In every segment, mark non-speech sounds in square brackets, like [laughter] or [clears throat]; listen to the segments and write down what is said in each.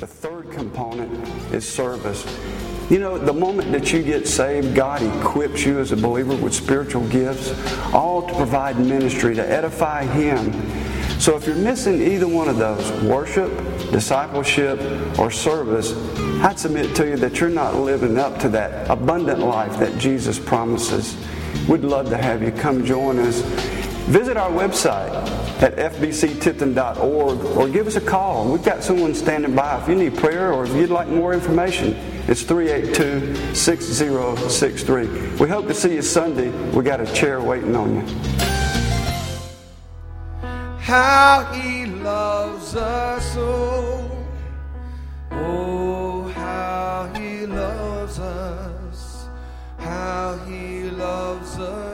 The third component is service. You know, the moment that you get saved, God equips you as a believer with spiritual gifts, all to provide ministry, to edify Him. So if you're missing either one of those, worship, discipleship, or service, I'd submit to you that you're not living up to that abundant life that Jesus promises. We'd love to have you come join us. Visit our website at fbctipton.org or give us a call. We've got someone standing by if you need prayer or if you'd like more information. It's 382 6063. We hope to see you Sunday. We got a chair waiting on you. How he loves us, oh, oh, how he loves us, how he loves us.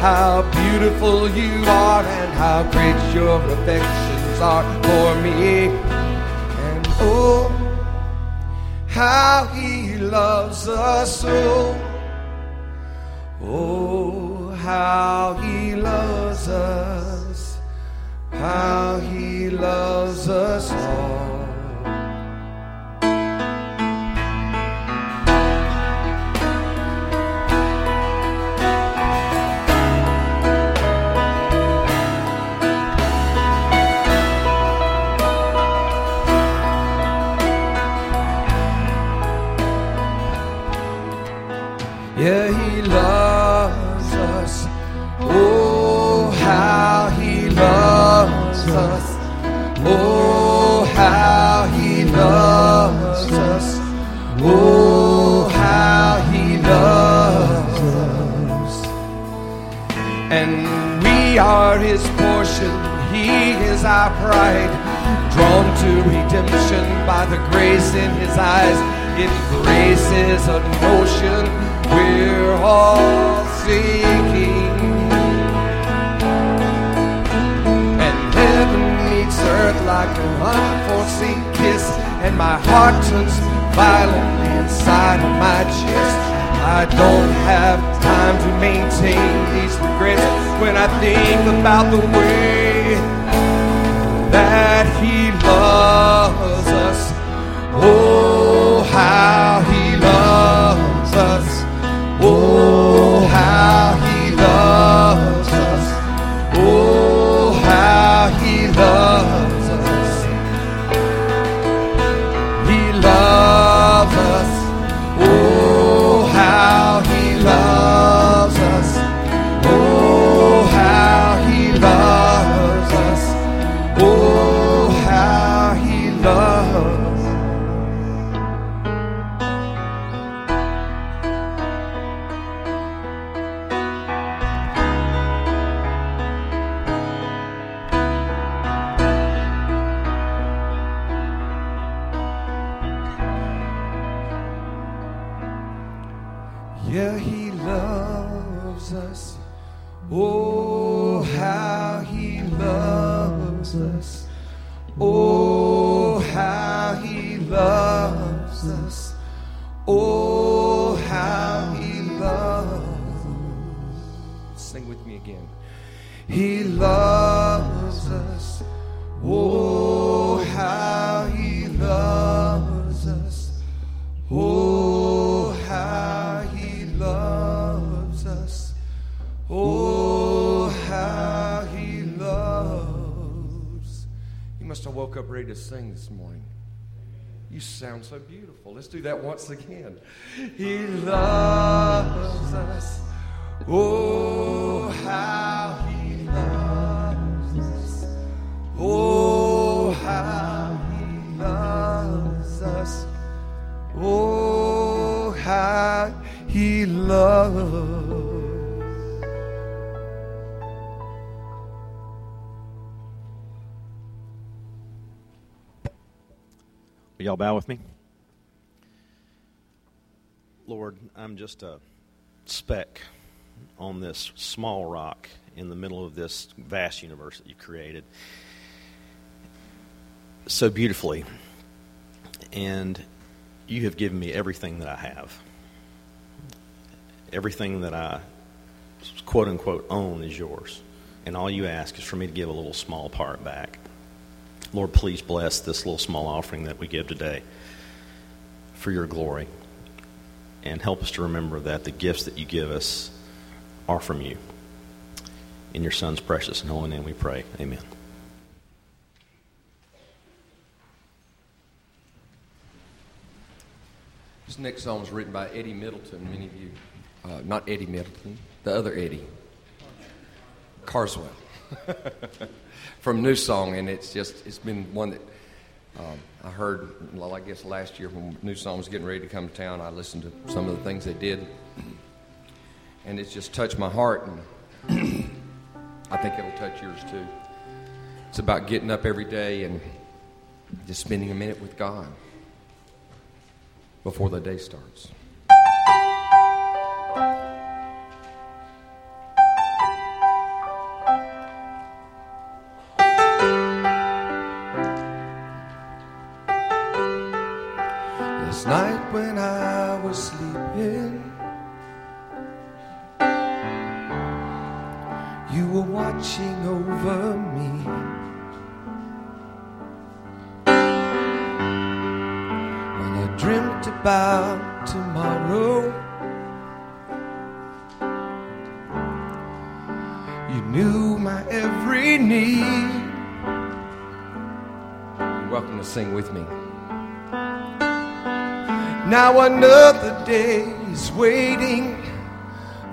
how beautiful you are and how great your affections are for me. And oh, how he loves us so. Oh, how he loves us. How he loves us all. Oh, how he loves us. Oh, how he loves us. Oh, how he loves us. And we are his portion. He is our pride. Drawn to redemption by the grace in his eyes. If grace is an ocean, we're all sinking. Like an unforeseen kiss. And my heart turns violently inside of my chest. I don't have time to maintain these regrets when I think about the way that he loves You sound so beautiful. Let's do that once again. He loves us. Oh, y'all bow with me? Lord, I'm just a speck on this small rock in the middle of this vast universe that you created so beautifully. And you have given me everything that I have. Everything that I quote unquote own is yours. And all you ask is for me to give a little small part back. Lord, please bless this little small offering that we give today for your glory. And help us to remember that the gifts that you give us are from you. In your Son's precious and holy name we pray. Amen. This next song was written by Eddie Middleton. Many of you, uh, not Eddie Middleton, the other Eddie, Carswell, [laughs] from New Song, and it's just it's been one that um, I heard. Well, I guess last year when New Song was getting ready to come to town, I listened to some of the things they did, and it's just touched my heart, and [clears throat] I think it'll touch yours too. It's about getting up every day and just spending a minute with God before the day starts.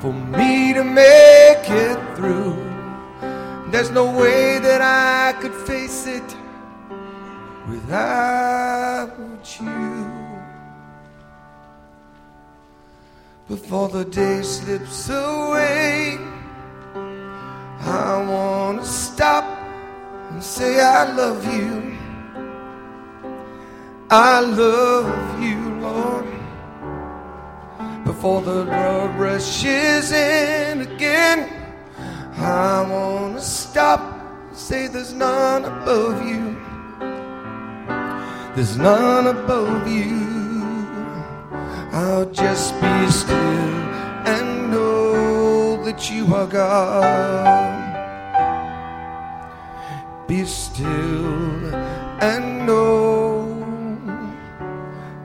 For me to make it through. There's no way that I could face it without you. Before the day slips away, I want to stop and say I love you. I love you, Lord. Before the road rushes in again, I want to stop and say there's none above you. There's none above you. I'll just be still and know that you are God. Be still and know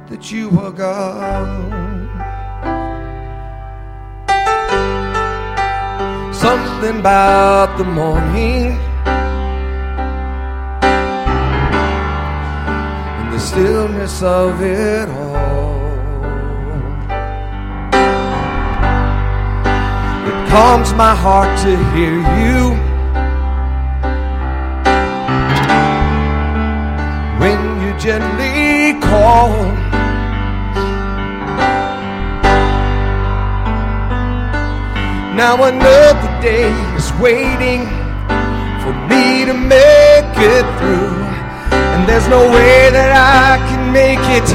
that you are God. Something about the morning and the stillness of it all. It calms my heart to hear you. When you gently call. Now I another day is waiting for me to make it through. And there's no way that I can make it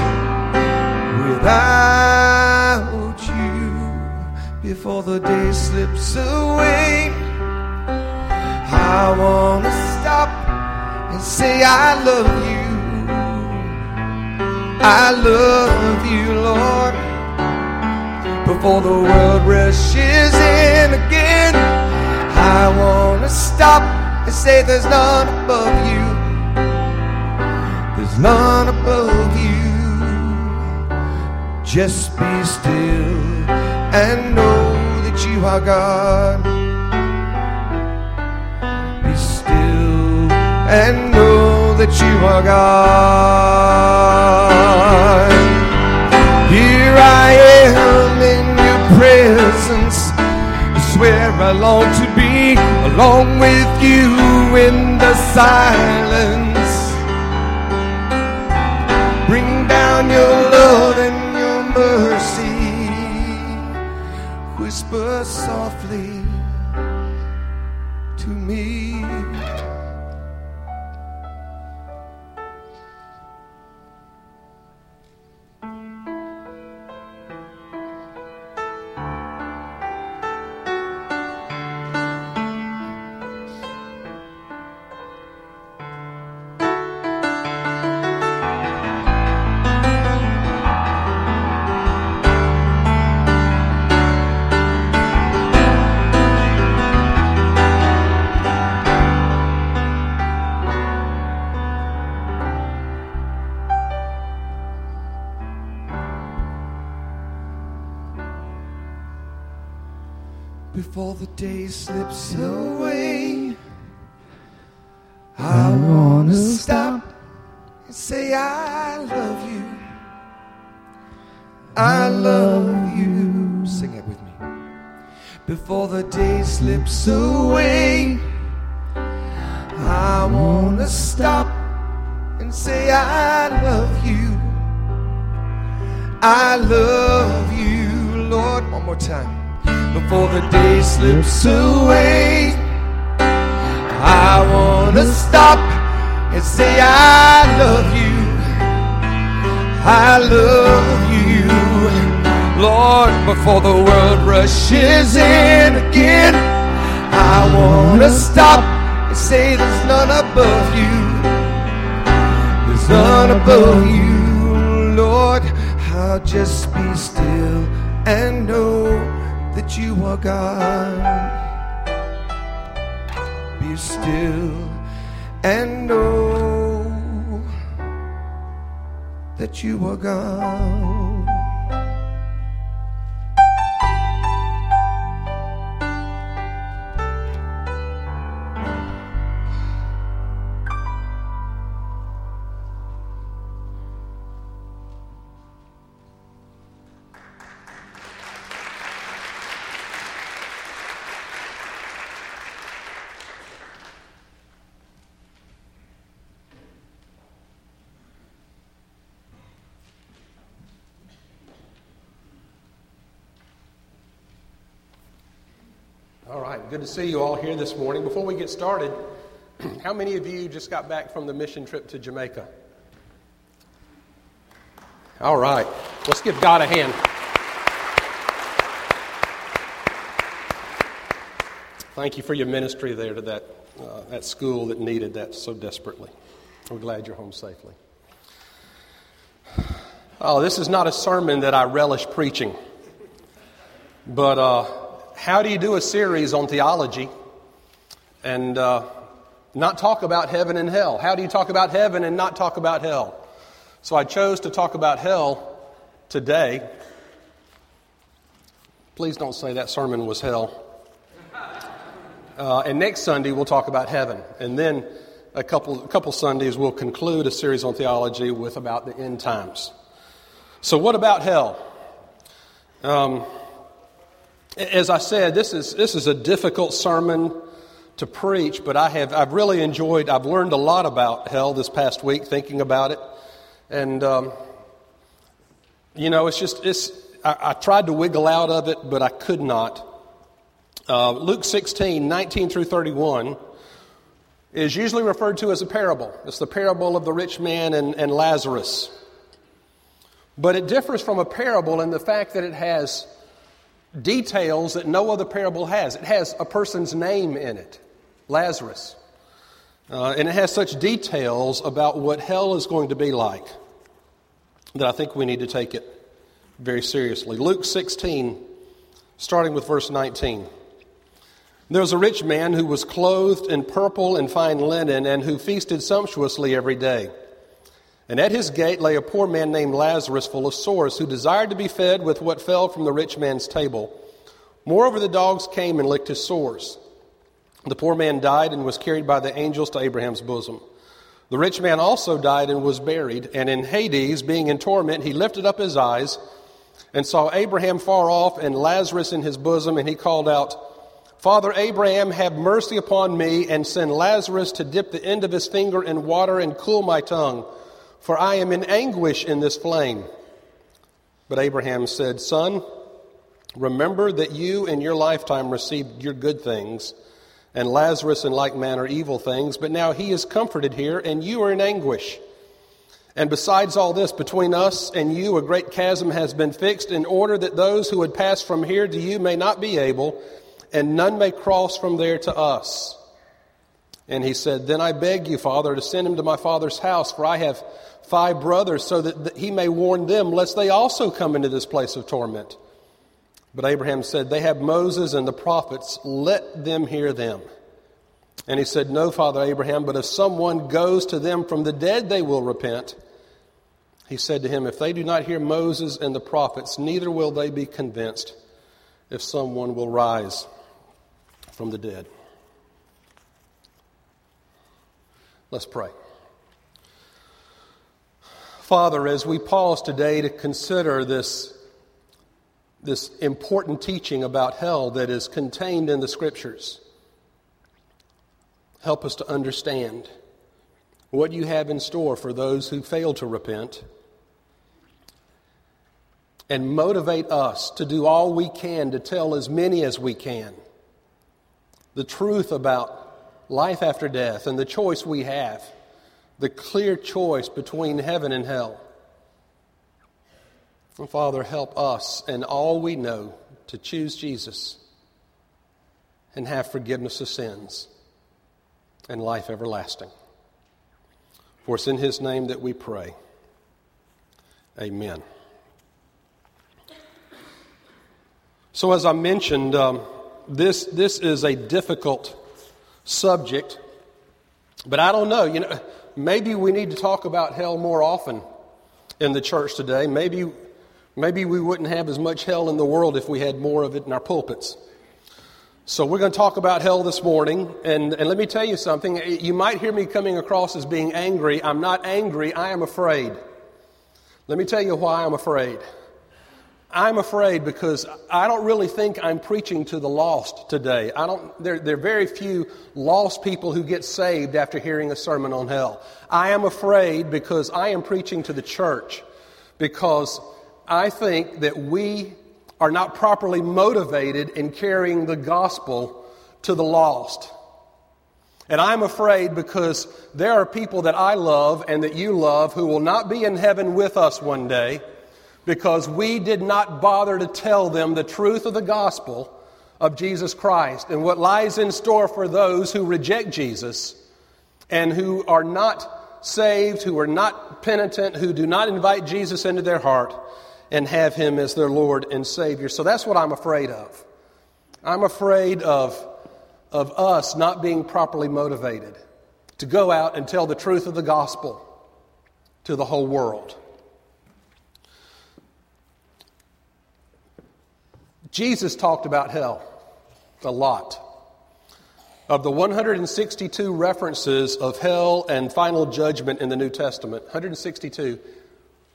without you. Before the day slips away, I want to stop and say I love you. I love you, Lord before the world rushes in again. I want to stop and say there's none above you. There's none above you. Just be still and know that you are God. Be still and know that you are God. Here I am I long to be along with you in the silence. Bring down your love and your mercy. Whisper softly love you. Sing it with me. Before the day slips away, I wanna stop and say I love you. I love you, Lord. One more time. Before the day slips away, I wanna stop and say I love you. I love you, Lord. Before the world rushes in again, I wanna stop and say there's none above you. There's none above you, Lord. I'll just be still and know that you are God. Be still and know that you are God. Good to see you all here this morning. Before we get started, [clears throat] how many of you just got back from the mission trip to Jamaica? All right, let's give God a hand. Thank you for your ministry there to that, uh, that school that needed that so desperately. We're glad you're home safely. [sighs] Oh, this is not a sermon that I relish preaching, but uh, how do you do a series on theology and uh, not talk about heaven and hell? How do you talk about heaven and not talk about hell? So I chose to talk about hell today. Please don't say that sermon was hell. Uh, and next Sunday we'll talk about heaven, and then a couple a couple Sundays we'll conclude a series on theology with about the end times. So, what about hell? Um, as I said, this is, this is a difficult sermon to preach, but I have, I've really enjoyed, I've learned a lot about hell this past week thinking about it. And, um, you know, it's just, it's, I, I, tried to wiggle out of it, but I could not. Uh, Luke 16, 19 through 31 is usually referred to as a parable. It's the parable of the rich man and, and Lazarus. But it differs from a parable in the fact that it has details that no other parable has. It has a person's name in it, Lazarus. Uh, and it has such details about what hell is going to be like that I think we need to take it very seriously. Luke 16, starting with verse 19. There was a rich man who was clothed in purple and fine linen and who feasted sumptuously every day. And at his gate lay a poor man named Lazarus, full of sores, who desired to be fed with what fell from the rich man's table. Moreover, the dogs came and licked his sores. The poor man died and was carried by the angels to Abraham's bosom. The rich man also died and was buried, and in Hades, being in torment, he lifted up his eyes and saw Abraham far off and Lazarus in his bosom, and he called out, Father Abraham, have mercy upon me, and send Lazarus to dip the end of his finger in water and cool my tongue for I am in anguish in this flame. But Abraham said, Son, remember that you in your lifetime received your good things, and Lazarus in like manner evil things, but now he is comforted here, and you are in anguish. And besides all this, between us and you, a great chasm has been fixed in order that those who would pass from here to you may not be able, and none may cross from there to us. And he said, Then I beg you, Father, to send him to my father's house, for I have five brothers, so that he may warn them, lest they also come into this place of torment. But Abraham said, They have Moses and the prophets, let them hear them. And he said, No, Father Abraham, but if someone goes to them from the dead, they will repent. He said to him, If they do not hear Moses and the prophets, neither will they be convinced if someone will rise. from the dead. Let's pray. Father, as we pause today to consider this, this important teaching about hell that is contained in the Scriptures, help us to understand what you have in store for those who fail to repent and motivate us to do all we can to tell as many as we can the truth about life after death and the choice we have, the clear choice between heaven and hell. And Father, help us and all we know to choose Jesus and have forgiveness of sins and life everlasting. For it's in His name that we pray. Amen. So, as I mentioned, um, this, this is a difficult subject, but I don't know. You know, maybe we need to talk about hell more often in the church today. Maybe, maybe we wouldn't have as much hell in the world if we had more of it in our pulpits. So, we're going to talk about hell this morning. And, and let me tell you something. You might hear me coming across as being angry. I'm not angry, I am afraid. Let me tell you why I'm afraid. I'm afraid because I don't really think I'm preaching to the lost today. I don't, there, there are very few lost people who get saved after hearing a sermon on hell. I am afraid because I am preaching to the church because I think that we are not properly motivated in carrying the gospel to the lost. And I'm afraid because there are people that I love and that you love who will not be in heaven with us one day because we did not bother to tell them the truth of the gospel of Jesus Christ and what lies in store for those who reject Jesus and who are not saved, who are not penitent, who do not invite Jesus into their heart and have Him as their Lord and Savior. So that's what I'm afraid of. I'm afraid of, of us not being properly motivated to go out and tell the truth of the gospel to the whole world. Jesus talked about hell a lot. Of the 162 references of hell and final judgment in the New Testament, 162,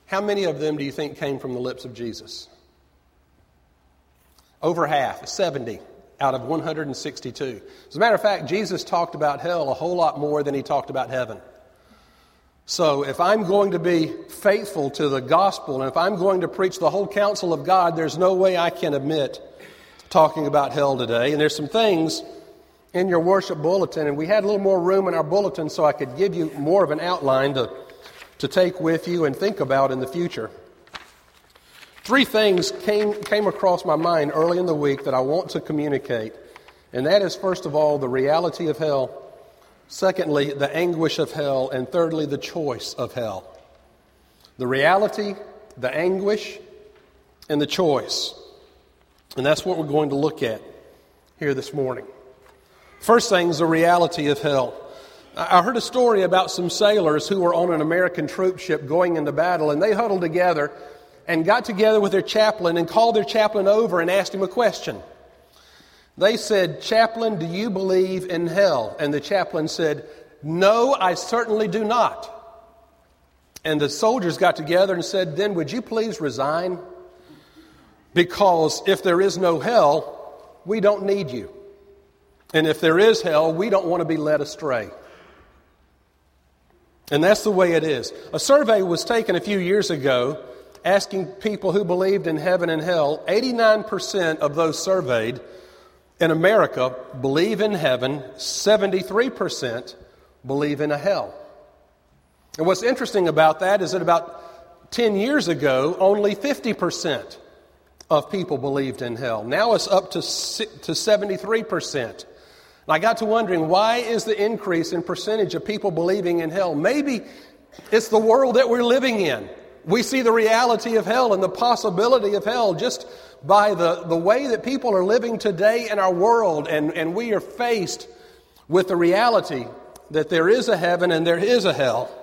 how many of them do you think came from the lips of Jesus? Over half, 70 out of 162. As a matter of fact, Jesus talked about hell a whole lot more than he talked about heaven. So, if I'm going to be faithful to the gospel and if I'm going to preach the whole counsel of God, there's no way I can admit talking about hell today. And there's some things in your worship bulletin, and we had a little more room in our bulletin so I could give you more of an outline to, to take with you and think about in the future. Three things came, came across my mind early in the week that I want to communicate, and that is, first of all, the reality of hell. Secondly, the anguish of hell. And thirdly, the choice of hell. The reality, the anguish, and the choice. And that's what we're going to look at here this morning. First thing is the reality of hell. I heard a story about some sailors who were on an American troop ship going into battle, and they huddled together and got together with their chaplain and called their chaplain over and asked him a question. They said, Chaplain, do you believe in hell? And the chaplain said, No, I certainly do not. And the soldiers got together and said, Then would you please resign? Because if there is no hell, we don't need you. And if there is hell, we don't want to be led astray. And that's the way it is. A survey was taken a few years ago asking people who believed in heaven and hell. 89% of those surveyed in America believe in heaven, 73% believe in a hell. And what's interesting about that is that about 10 years ago, only 50% of people believed in hell. Now it's up to, to 73%. And I got to wondering why is the increase in percentage of people believing in hell? Maybe it's the world that we're living in. We see the reality of hell and the possibility of hell just by the, the way that people are living today in our world, and, and we are faced with the reality that there is a heaven and there is a hell.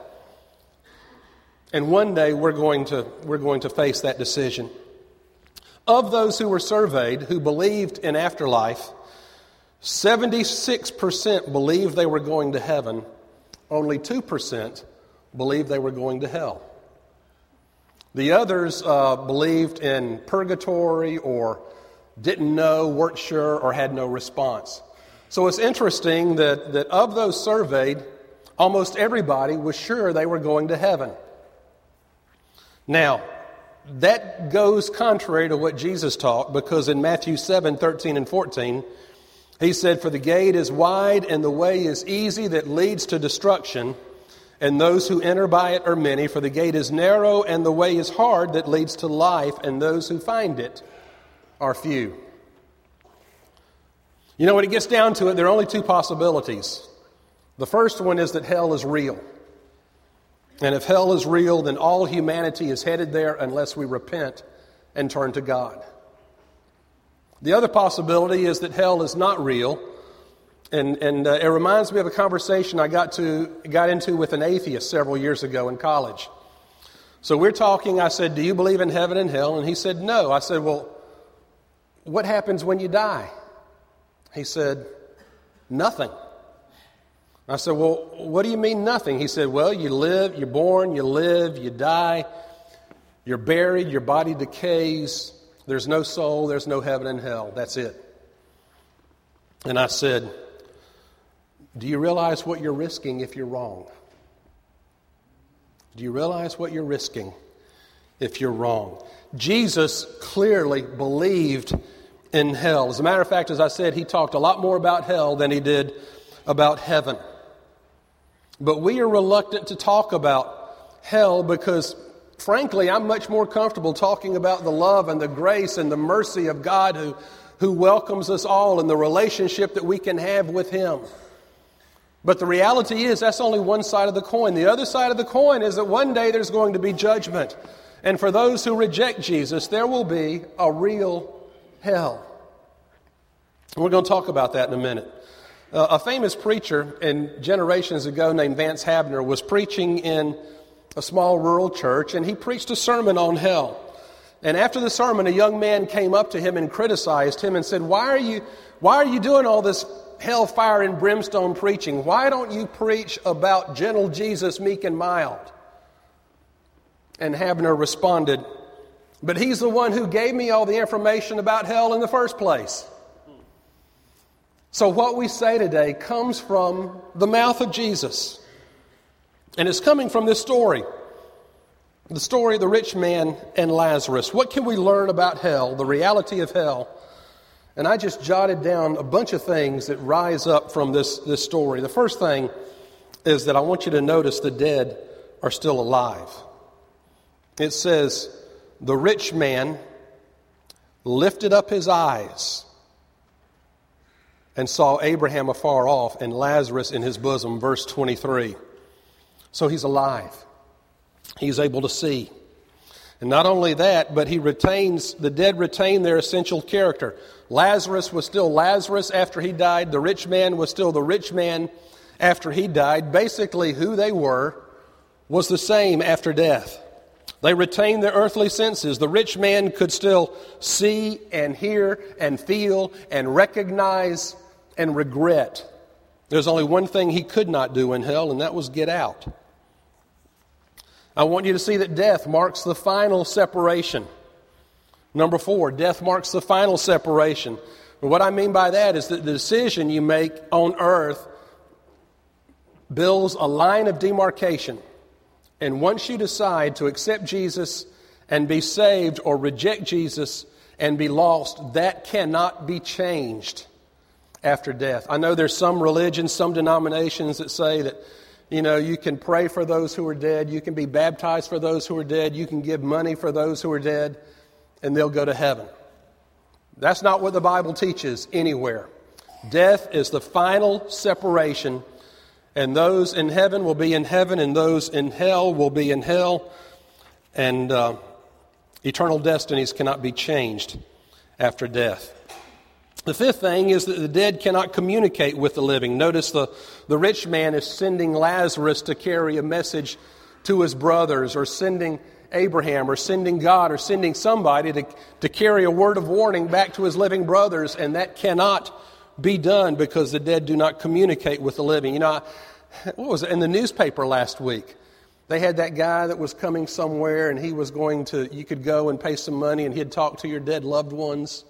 And one day we're going to, we're going to face that decision. Of those who were surveyed who believed in afterlife, 76% believed they were going to heaven, only 2% believed they were going to hell. The others uh, believed in purgatory or didn't know, weren't sure, or had no response. So it's interesting that, that of those surveyed, almost everybody was sure they were going to heaven. Now, that goes contrary to what Jesus taught because in Matthew 7 13 and 14, he said, For the gate is wide and the way is easy that leads to destruction, and those who enter by it are many. For the gate is narrow and the way is hard that leads to life, and those who find it are few. You know, when it gets down to it, there are only two possibilities. The first one is that hell is real. And if hell is real, then all humanity is headed there unless we repent and turn to God. The other possibility is that hell is not real. And, and uh, it reminds me of a conversation I got, to, got into with an atheist several years ago in college. So we're talking. I said, Do you believe in heaven and hell? And he said, No. I said, Well, what happens when you die? He said, Nothing. I said, Well, what do you mean nothing? He said, Well, you live, you're born, you live, you die, you're buried, your body decays, there's no soul, there's no heaven and hell. That's it. And I said, Do you realize what you're risking if you're wrong? Do you realize what you're risking if you're wrong? Jesus clearly believed in hell. As a matter of fact, as I said, he talked a lot more about hell than he did about heaven. But we are reluctant to talk about hell because, frankly, I'm much more comfortable talking about the love and the grace and the mercy of God who, who welcomes us all and the relationship that we can have with Him. But the reality is, that's only one side of the coin. The other side of the coin is that one day there's going to be judgment. And for those who reject Jesus, there will be a real hell. We're going to talk about that in a minute. Uh, a famous preacher in generations ago named Vance Havner was preaching in a small rural church, and he preached a sermon on hell. And after the sermon, a young man came up to him and criticized him and said, Why are you, why are you doing all this hellfire and brimstone preaching? Why don't you preach about gentle Jesus, meek and mild? And Havner responded, But he's the one who gave me all the information about hell in the first place. So, what we say today comes from the mouth of Jesus. And it's coming from this story the story of the rich man and Lazarus. What can we learn about hell, the reality of hell? And I just jotted down a bunch of things that rise up from this, this story. The first thing is that I want you to notice the dead are still alive. It says, The rich man lifted up his eyes and saw Abraham afar off and Lazarus in his bosom, verse 23. So he's alive. He's able to see. And not only that, but he retains, the dead retain their essential character. Lazarus was still Lazarus after he died. The rich man was still the rich man after he died. Basically, who they were was the same after death. They retained their earthly senses. The rich man could still see and hear and feel and recognize and regret. There's only one thing he could not do in hell, and that was get out. I want you to see that death marks the final separation. Number four, death marks the final separation. What I mean by that is that the decision you make on earth builds a line of demarcation. And once you decide to accept Jesus and be saved or reject Jesus and be lost, that cannot be changed after death. I know there's some religions, some denominations that say that, you know, you can pray for those who are dead, you can be baptized for those who are dead, you can give money for those who are dead, and they'll go to heaven. That's not what the Bible teaches anywhere. Death is the final separation, and those in heaven will be in heaven, and those in hell will be in hell, and uh, eternal destinies cannot be changed after death. The fifth thing is that the dead cannot communicate with the living. Notice the, the rich man is sending Lazarus to carry a message to his brothers, or sending Abraham, or sending God, or sending somebody to, to carry a word of warning back to his living brothers, and that cannot be done because the dead do not communicate with the living. You know, [laughs] what was it in the newspaper last week? They had that guy that was coming somewhere and he was going to, you could go and pay some money and he'd talk to your dead loved ones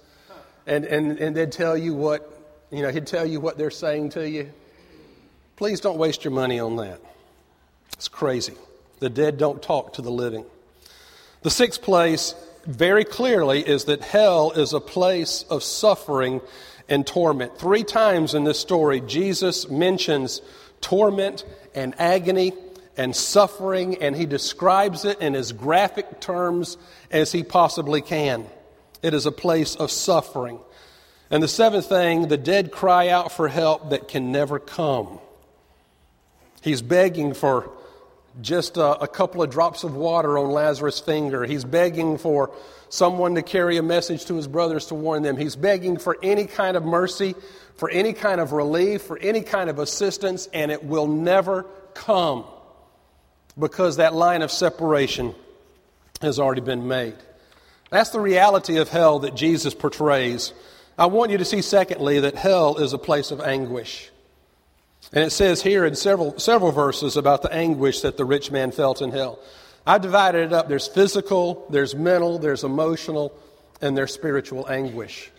and, and, and they'd tell you what, you know, he'd tell you what they're saying to you. Please don't waste your money on that. It's crazy. The dead don't talk to the living. The sixth place, very clearly, is that hell is a place of suffering and torment. Three times in this story, Jesus mentions torment and agony and suffering, and he describes it in as graphic terms as he possibly can. It is a place of suffering. And the seventh thing, the dead cry out for help that can never come. He's begging for just a, a, couple of drops of water on Lazarus' finger. He's begging for someone to carry a message to his brothers to warn them. He's begging for any kind of mercy, for any kind of relief, for any kind of assistance, and it will never come because that line of separation has already been made. That's the reality of hell that Jesus portrays. I want you to see, secondly, that hell is a place of anguish. And it says here in several, several verses about the anguish that the rich man felt in hell. I've divided it up. There's physical, there's mental, there's emotional, and there's spiritual anguish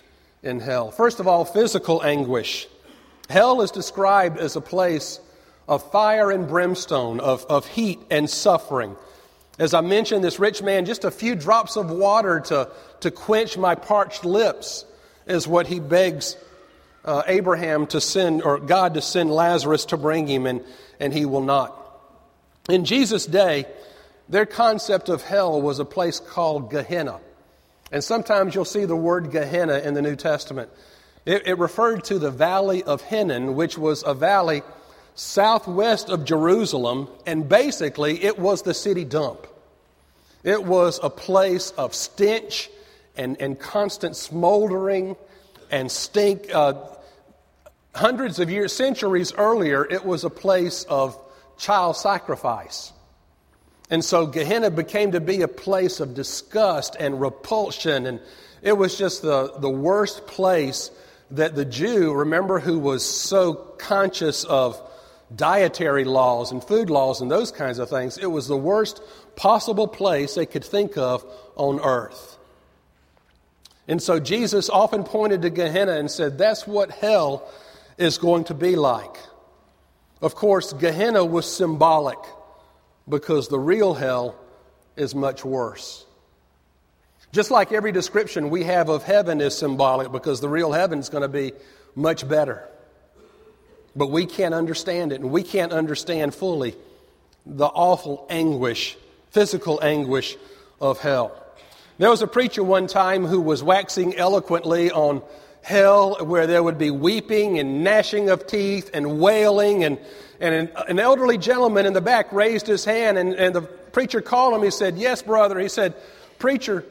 in hell. First of all, physical anguish. Hell is described as a place of fire and brimstone, of, of heat and suffering. As I mentioned, this rich man, just a few drops of water to, to quench my parched lips is what he begs uh, Abraham to send, or God to send Lazarus to bring him, and, and he will not. In Jesus' day, their concept of hell was a place called Gehenna. And sometimes you'll see the word Gehenna in the New Testament. It, it referred to the valley of Hinnom, which was a valley southwest of Jerusalem, and basically it was the city dump. It was a place of stench and, and constant smoldering and stink. Uh, hundreds of years, centuries earlier, it was a place of child sacrifice. And so Gehenna became to be a place of disgust and repulsion. And it was just the, the worst place that the Jew, remember, who was so conscious of dietary laws and food laws and those kinds of things, it was the worst possible place they could think of on earth. And so Jesus often pointed to Gehenna and said, That's what hell is going to be like. Of course, Gehenna was symbolic because the real hell is much worse. Just like every description we have of heaven is symbolic because the real heaven is going to be much better. But we can't understand it, and we can't understand fully the awful anguish, physical anguish of hell. There was a preacher one time who was waxing eloquently on hell where there would be weeping and gnashing of teeth and wailing. And, and an, an elderly gentleman in the back raised his hand, and, and the preacher called him. He said, Yes, brother. He said, Preacher,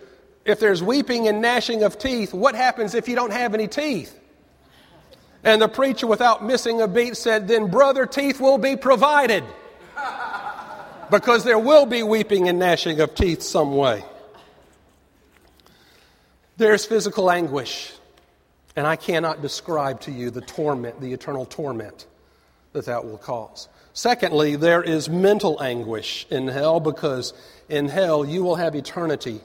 if there's weeping and gnashing of teeth, what happens if you don't have any teeth? And the preacher, without missing a beat, said, Then, brother, teeth will be provided. because there will be weeping and gnashing of teeth some way. There's physical anguish. And I cannot describe to you the torment, the eternal torment that that will cause. Secondly, there is mental anguish in hell because in hell you will have eternity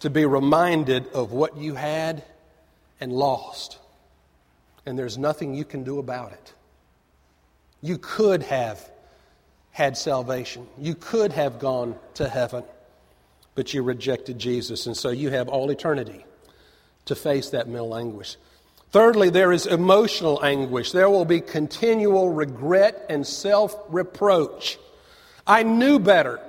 to be reminded of what you had and lost. And there's nothing you can do about it. You could have had salvation, you could have gone to heaven, but you rejected Jesus. And so you have all eternity to face that mental anguish. Thirdly, there is emotional anguish. There will be continual regret and self reproach. I knew better.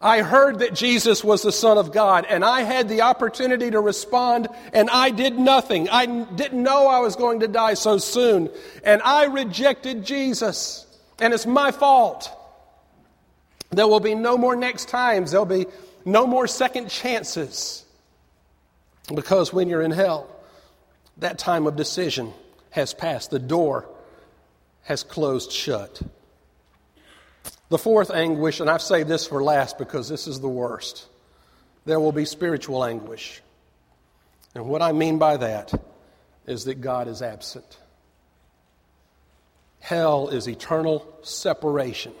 I heard that Jesus was the Son of God, and I had the opportunity to respond, and I did nothing. I didn't know I was going to die so soon, and I rejected Jesus, and it's my fault. There will be no more next times, there'll be no more second chances. Because when you're in hell, that time of decision has passed. The door has closed shut. The fourth anguish, and I've saved this for last because this is the worst, there will be spiritual anguish. And what I mean by that is that God is absent. Hell is eternal separation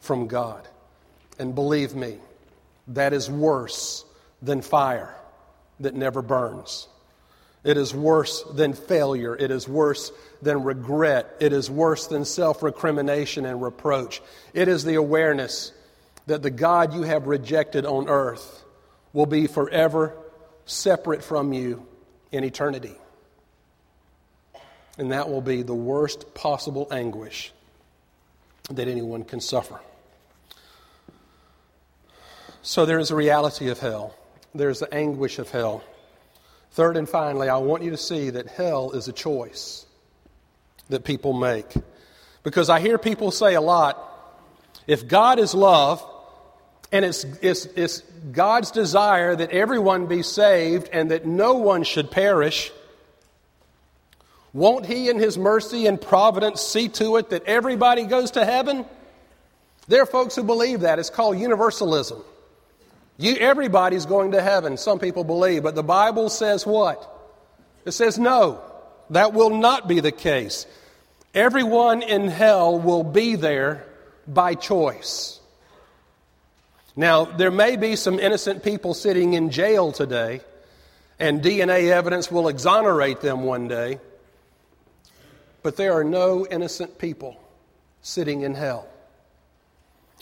from God. And believe me, that is worse than fire that never burns. It is worse than failure. It is worse than regret. It is worse than self recrimination and reproach. It is the awareness that the God you have rejected on earth will be forever separate from you in eternity. And that will be the worst possible anguish that anyone can suffer. So there is a reality of hell, there's the anguish of hell. Third and finally, I want you to see that hell is a choice that people make. Because I hear people say a lot if God is love, and it's, it's, it's God's desire that everyone be saved and that no one should perish, won't He, in His mercy and providence, see to it that everybody goes to heaven? There are folks who believe that. It's called universalism. You, everybody's going to heaven, some people believe, but the Bible says what? It says no, that will not be the case. Everyone in hell will be there by choice. Now, there may be some innocent people sitting in jail today, and DNA evidence will exonerate them one day, but there are no innocent people sitting in hell.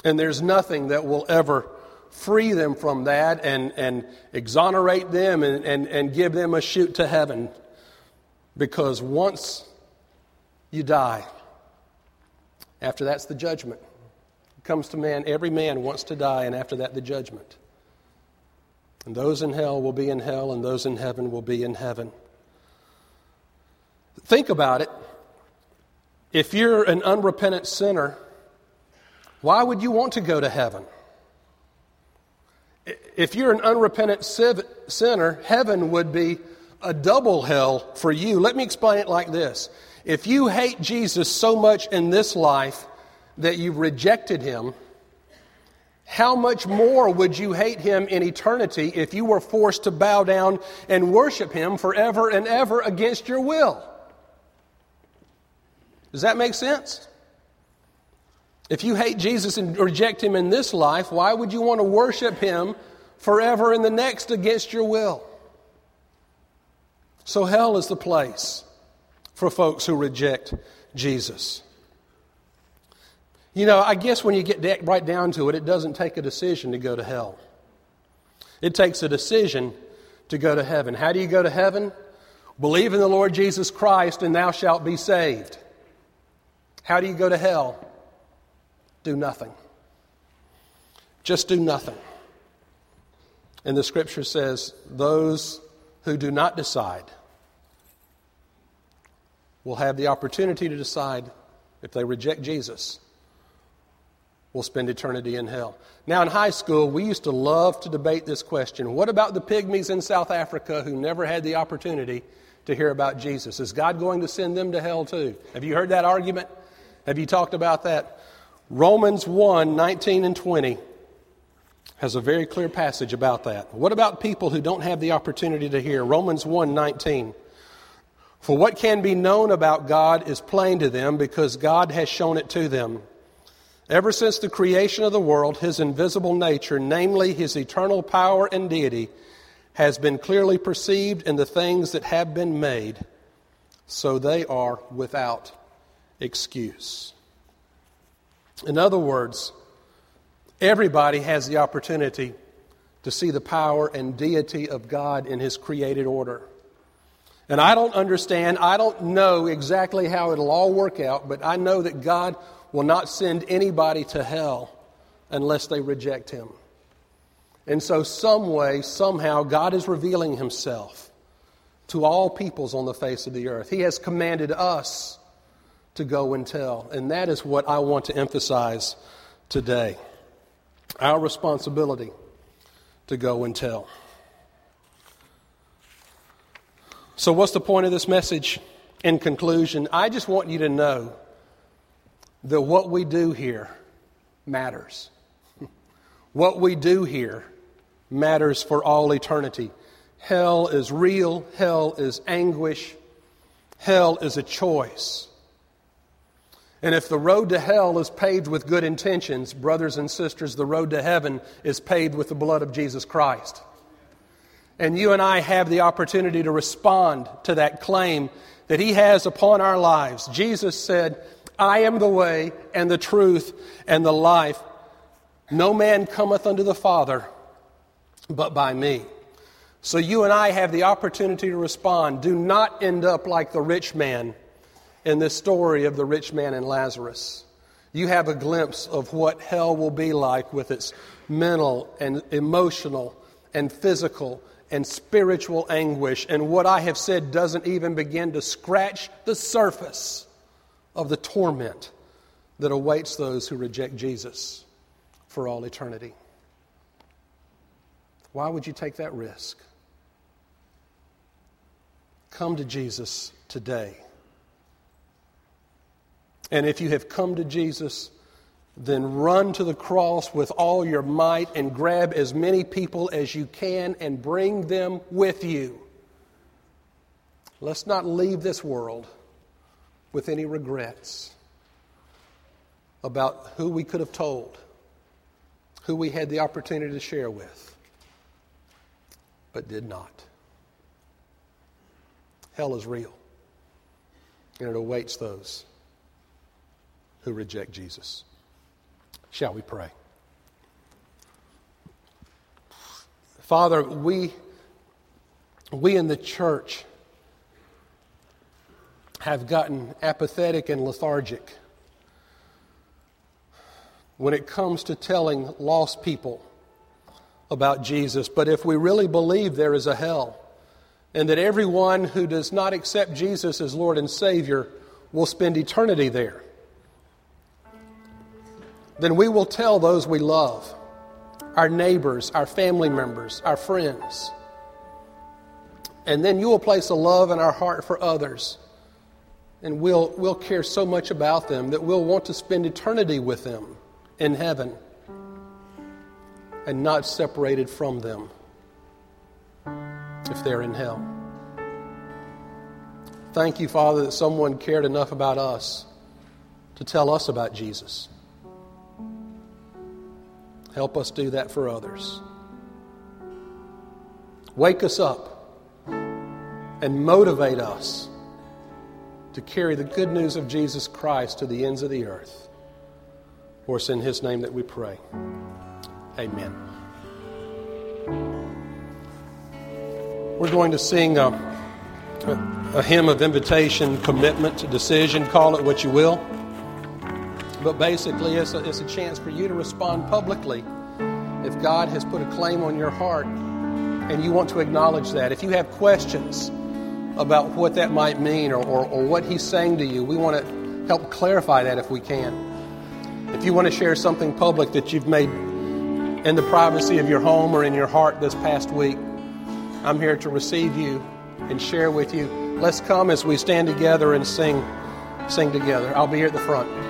And there's nothing that will ever free them from that and, and exonerate them and, and, and give them a shoot to heaven. Because once you die, after that's the judgment. It comes to man, every man wants to die, and after that, the judgment. And those in hell will be in hell, and those in heaven will be in heaven. Think about it. If you're an unrepentant sinner, why would you want to go to heaven? If you're an unrepentant sinner, heaven would be a double hell for you. Let me explain it like this. If you hate Jesus so much in this life that you've rejected him, how much more would you hate him in eternity if you were forced to bow down and worship him forever and ever against your will? Does that make sense? If you hate Jesus and reject him in this life, why would you want to worship him forever in the next against your will? So, hell is the place for folks who reject Jesus. You know, I guess when you get right down to it, it doesn't take a decision to go to hell. It takes a decision to go to heaven. How do you go to heaven? Believe in the Lord Jesus Christ and thou shalt be saved. How do you go to hell? Do nothing. Just do nothing. And the scripture says, those who do not decide will have the opportunity to decide if they reject Jesus, will spend eternity in hell. Now, in high school, we used to love to debate this question What about the pygmies in South Africa who never had the opportunity to hear about Jesus? Is God going to send them to hell too? Have you heard that argument? Have you talked about that? Romans 1 19 and 20 has a very clear passage about that. What about people who don't have the opportunity to hear? Romans 1 19. For what can be known about God is plain to them because God has shown it to them. Ever since the creation of the world, his invisible nature, namely his eternal power and deity, has been clearly perceived in the things that have been made, so they are without excuse. In other words, everybody has the opportunity to see the power and deity of God in His created order. And I don't understand, I don't know exactly how it'll all work out, but I know that God will not send anybody to hell unless they reject Him. And so, some way, somehow, God is revealing Himself to all peoples on the face of the earth. He has commanded us to go and tell. And that is what I want to emphasize today our responsibility to go and tell. So, what's the point of this message? In conclusion, I just want you to know that what we do here matters. [laughs] What we do here matters for all eternity. Hell is real, hell is anguish, hell is a choice. And if the road to hell is paved with good intentions, brothers and sisters, the road to heaven is paved with the blood of Jesus Christ. And you and I have the opportunity to respond to that claim that He has upon our lives. Jesus said, I am the way and the truth and the life. No man cometh unto the Father but by me. So you and I have the opportunity to respond. Do not end up like the rich man in this story of the rich man and Lazarus. You have a glimpse of what hell will be like with its mental and emotional and physical and spiritual anguish. And what I have said doesn't even begin to scratch the surface of the torment that awaits those who reject Jesus for all eternity. Why would you take that risk? Come to Jesus today. And if you have come to Jesus, then run to the cross with all your might and grab as many people as you can and bring them with you. Let's not leave this world with any regrets about who we could have told, who we had the opportunity to share with, but did not. Hell is real, and it awaits those who reject Jesus. Shall we pray? Father, we, we in the church have gotten apathetic and lethargic when it comes to telling lost people about Jesus. But if we really believe there is a hell, and that everyone who does not accept Jesus as Lord and Savior will spend eternity there, then we will tell those we love, our neighbors, our family members, our friends. And then you will place a love in our heart for others. And we'll, we'll care so much about them that we'll want to spend eternity with them in heaven and not separated from them if they're in hell. Thank you, Father, that someone cared enough about us to tell us about Jesus. Help us do that for others. Wake us up and motivate us to carry the good news of Jesus Christ to the ends of the earth. For it's in His name that we pray. Amen. We're going to sing a, a, a hymn of invitation, commitment, decision, call it what you will. But basically, it's a, it's a chance for you to respond publicly if God has put a claim on your heart and you want to acknowledge that. If you have questions about what that might mean or, or, or what He's saying to you, we want to help clarify that if we can. If you want to share something public that you've made in the privacy of your home or in your heart this past week, I'm here to receive you and share with you. Let's come as we stand together and sing sing together. I'll be here at the front.